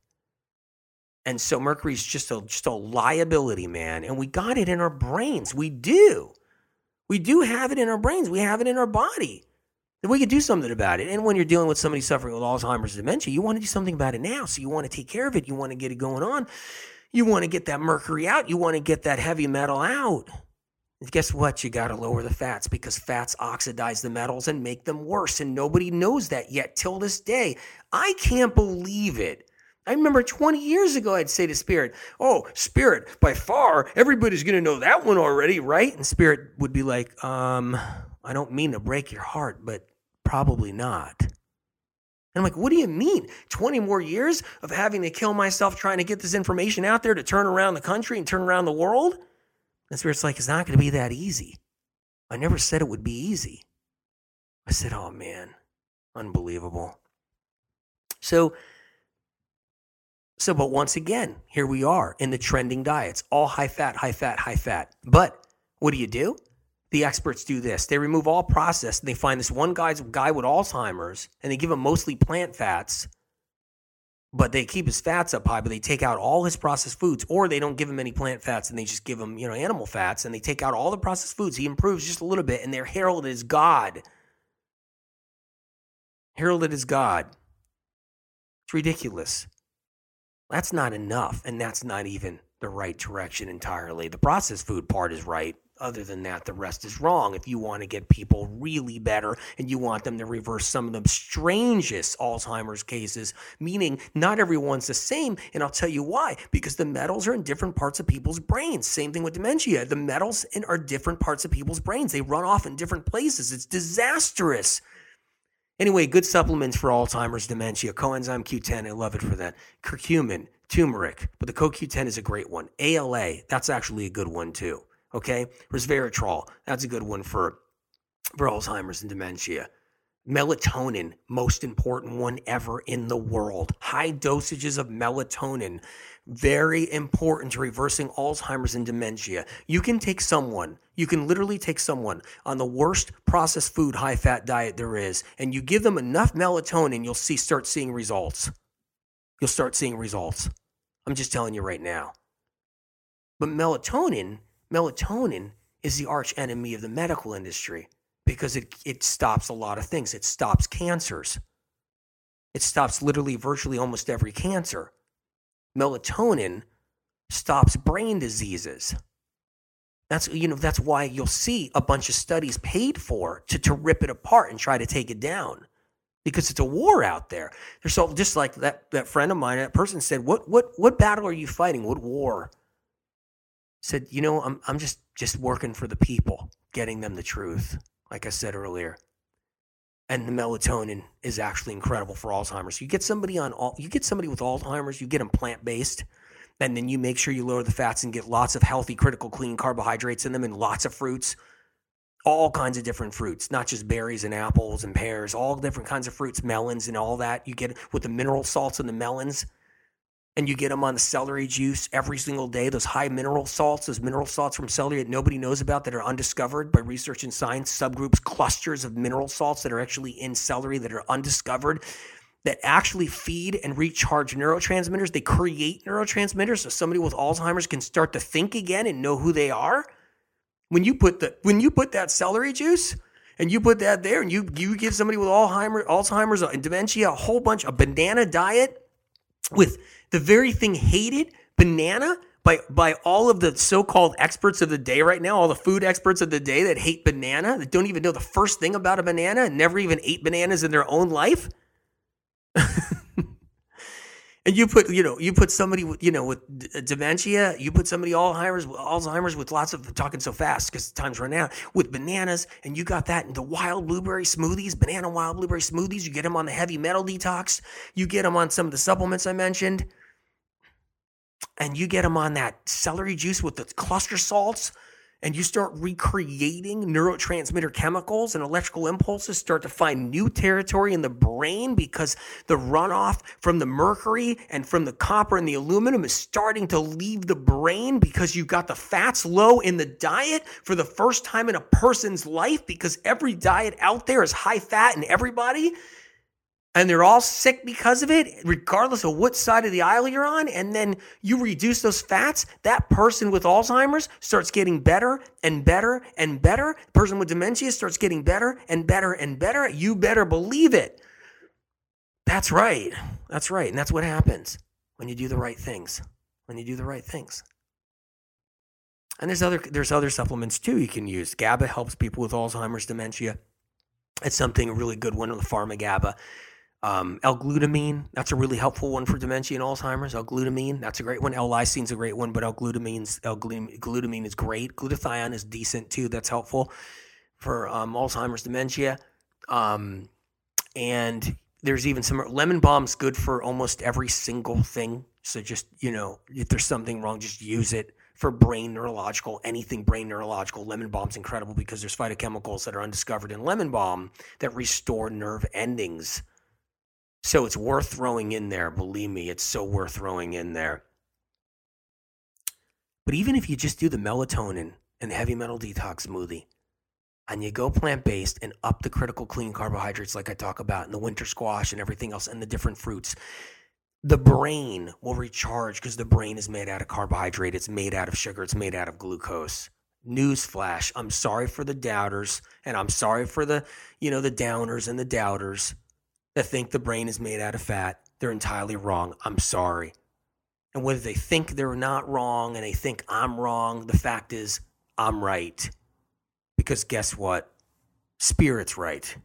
And so Mercury's just a just a liability, man. And we got it in our brains. We do. We do have it in our brains. We have it in our body. We could do something about it. And when you're dealing with somebody suffering with Alzheimer's dementia, you want to do something about it now. So you want to take care of it. You want to get it going on. You want to get that mercury out. You want to get that heavy metal out. And guess what? You got to lower the fats because fats oxidize the metals and make them worse. And nobody knows that yet till this day. I can't believe it. I remember 20 years ago, I'd say to Spirit, Oh, Spirit, by far, everybody's going to know that one already, right? And Spirit would be like, um, I don't mean to break your heart, but probably not. And I'm like, what do you mean? 20 more years of having to kill myself trying to get this information out there to turn around the country and turn around the world? And Spirit's like, it's not going to be that easy. I never said it would be easy. I said, oh man, unbelievable. So, so, but once again, here we are in the trending diets, all high fat, high fat, high fat. But what do you do? The experts do this. They remove all processed and they find this one guy's guy with Alzheimer's and they give him mostly plant fats, but they keep his fats up high, but they take out all his processed foods, or they don't give him any plant fats and they just give him, you know, animal fats and they take out all the processed foods. He improves just a little bit and they're heralded as God. Heralded as God. It's ridiculous. That's not enough, and that's not even the right direction entirely. The processed food part is right. Other than that, the rest is wrong. If you want to get people really better and you want them to reverse some of the strangest Alzheimer's cases, meaning not everyone's the same. And I'll tell you why because the metals are in different parts of people's brains. Same thing with dementia. The metals in, are different parts of people's brains, they run off in different places. It's disastrous. Anyway, good supplements for Alzheimer's dementia. Coenzyme Q10, I love it for that. Curcumin, turmeric, but the CoQ10 is a great one. ALA, that's actually a good one too. Okay, resveratrol, that's a good one for, for Alzheimer's and dementia. Melatonin, most important one ever in the world. High dosages of melatonin, very important to reversing Alzheimer's and dementia. You can take someone, you can literally take someone on the worst processed food, high fat diet there is, and you give them enough melatonin, you'll see start seeing results. You'll start seeing results. I'm just telling you right now. But melatonin, melatonin is the arch enemy of the medical industry because it, it stops a lot of things. It stops cancers. It stops literally virtually almost every cancer. Melatonin stops brain diseases. That's you know that's why you'll see a bunch of studies paid for to, to rip it apart and try to take it down. Because it's a war out there. There's so just like that that friend of mine, that person said, What what what battle are you fighting? What war? Said, you know, I'm I'm just just working for the people, getting them the truth like I said earlier. And the melatonin is actually incredible for Alzheimer's. You get somebody on all, you get somebody with Alzheimer's, you get them plant based, and then you make sure you lower the fats and get lots of healthy, critical, clean carbohydrates in them and lots of fruits, all kinds of different fruits, not just berries and apples and pears, all different kinds of fruits, melons and all that. You get with the mineral salts in the melons and you get them on the celery juice every single day. Those high mineral salts, those mineral salts from celery that nobody knows about that are undiscovered by research and science, subgroups, clusters of mineral salts that are actually in celery that are undiscovered, that actually feed and recharge neurotransmitters. They create neurotransmitters so somebody with Alzheimer's can start to think again and know who they are. When you put the when you put that celery juice and you put that there and you you give somebody with Alzheimer's, Alzheimer's and dementia a whole bunch of banana diet with the very thing hated, banana, by by all of the so-called experts of the day right now, all the food experts of the day that hate banana, that don't even know the first thing about a banana and never even ate bananas in their own life. and you put you know you put somebody with you know with d- uh, dementia you put somebody alzheimer's alzheimer's with lots of talking so fast because time's run out with bananas and you got that the wild blueberry smoothies banana wild blueberry smoothies you get them on the heavy metal detox you get them on some of the supplements i mentioned and you get them on that celery juice with the cluster salts and you start recreating neurotransmitter chemicals and electrical impulses start to find new territory in the brain because the runoff from the mercury and from the copper and the aluminum is starting to leave the brain because you've got the fats low in the diet for the first time in a person's life because every diet out there is high fat in everybody and they're all sick because of it, regardless of what side of the aisle you're on, and then you reduce those fats, that person with Alzheimer's starts getting better and better and better. The person with dementia starts getting better and better and better. You better believe it. That's right. That's right. And that's what happens when you do the right things. When you do the right things. And there's other there's other supplements too you can use. GABA helps people with Alzheimer's dementia. It's something a really good one on the pharma GABA. Um, L-glutamine, that's a really helpful one for dementia and Alzheimer's. L-glutamine, that's a great one. L-lysine's a great one, but L-glutamine's, L-glutamine is great. Glutathione is decent too. That's helpful for um, Alzheimer's dementia. Um, and there's even some lemon balm's good for almost every single thing. So just you know, if there's something wrong, just use it for brain neurological, anything brain neurological. Lemon balm's incredible because there's phytochemicals that are undiscovered in lemon balm that restore nerve endings so it's worth throwing in there. Believe me, it's so worth throwing in there. But even if you just do the melatonin and heavy metal detox smoothie, and you go plant based and up the critical clean carbohydrates, like I talk about, and the winter squash and everything else, and the different fruits, the brain will recharge because the brain is made out of carbohydrate, it's made out of sugar, it's made out of glucose. Newsflash: I'm sorry for the doubters, and I'm sorry for the you know the downers and the doubters that think the brain is made out of fat, they're entirely wrong. I'm sorry. And whether they think they're not wrong and they think I'm wrong, the fact is I'm right. Because guess what? Spirit's right.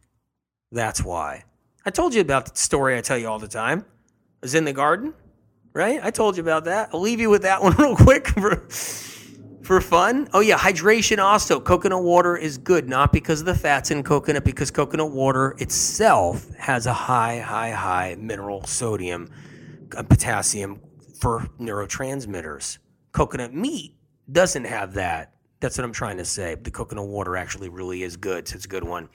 That's why. I told you about the story I tell you all the time. I was in the garden, right? I told you about that. I'll leave you with that one real quick for fun. Oh yeah, hydration also. Coconut water is good, not because of the fats in coconut, because coconut water itself has a high, high, high mineral sodium, uh, potassium for neurotransmitters. Coconut meat doesn't have that. That's what I'm trying to say. The coconut water actually really is good. So it's a good one.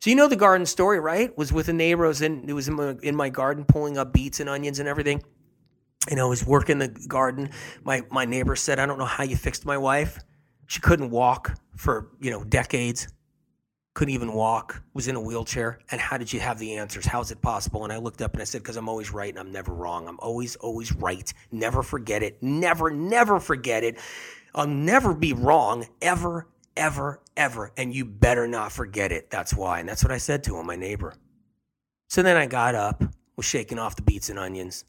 So you know the garden story, right? Was with a neighbor. I was in, it was in my, in my garden pulling up beets and onions and everything you know, was working the garden. My my neighbor said, "I don't know how you fixed my wife. She couldn't walk for you know decades. Couldn't even walk. Was in a wheelchair. And how did you have the answers? How is it possible?" And I looked up and I said, "Because I'm always right and I'm never wrong. I'm always always right. Never forget it. Never never forget it. I'll never be wrong ever ever ever. And you better not forget it. That's why. And that's what I said to him, my neighbor. So then I got up, was shaking off the beets and onions."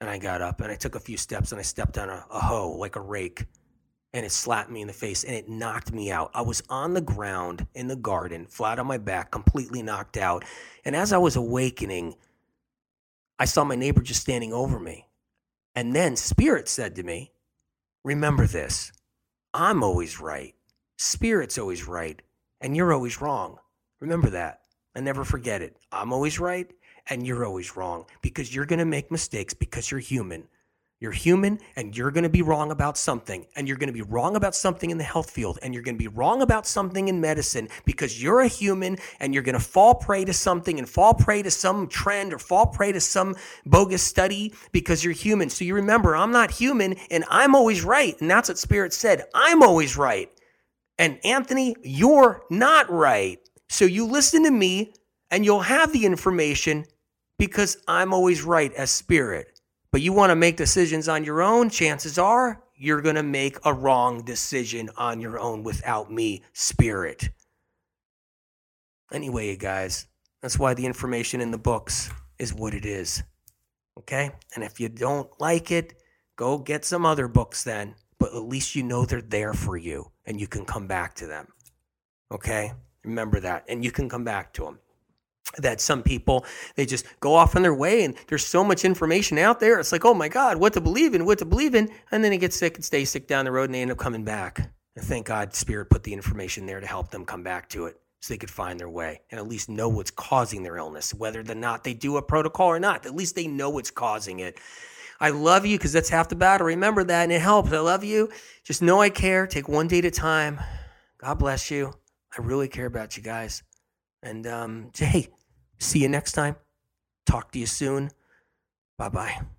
And I got up and I took a few steps and I stepped on a, a hoe like a rake and it slapped me in the face and it knocked me out. I was on the ground in the garden, flat on my back, completely knocked out. And as I was awakening, I saw my neighbor just standing over me. And then Spirit said to me, Remember this I'm always right. Spirit's always right. And you're always wrong. Remember that. And never forget it. I'm always right and you're always wrong because you're going to make mistakes because you're human. You're human and you're going to be wrong about something. And you're going to be wrong about something in the health field. And you're going to be wrong about something in medicine because you're a human and you're going to fall prey to something and fall prey to some trend or fall prey to some bogus study because you're human. So you remember, I'm not human and I'm always right. And that's what Spirit said. I'm always right. And Anthony, you're not right. So you listen to me and you'll have the information because I'm always right as spirit. But you want to make decisions on your own, chances are you're going to make a wrong decision on your own without me, spirit. Anyway, guys, that's why the information in the books is what it is. Okay? And if you don't like it, go get some other books then. But at least you know they're there for you and you can come back to them. Okay? Remember that. And you can come back to them. That some people they just go off on their way and there's so much information out there. It's like oh my god what to believe in what to believe in. And then they get sick and stay sick down the road and they end up coming back. And thank god spirit put the information there to help them come back to it so they could find their way and at least know what's causing their illness whether or not they do a protocol or not. At least they know what's causing it. I love you because that's half the battle. Remember that and it helps. I love you. Just know i care. Take one day at a time. God bless you. I really care about you guys. And um, hey, see you next time. Talk to you soon. Bye bye.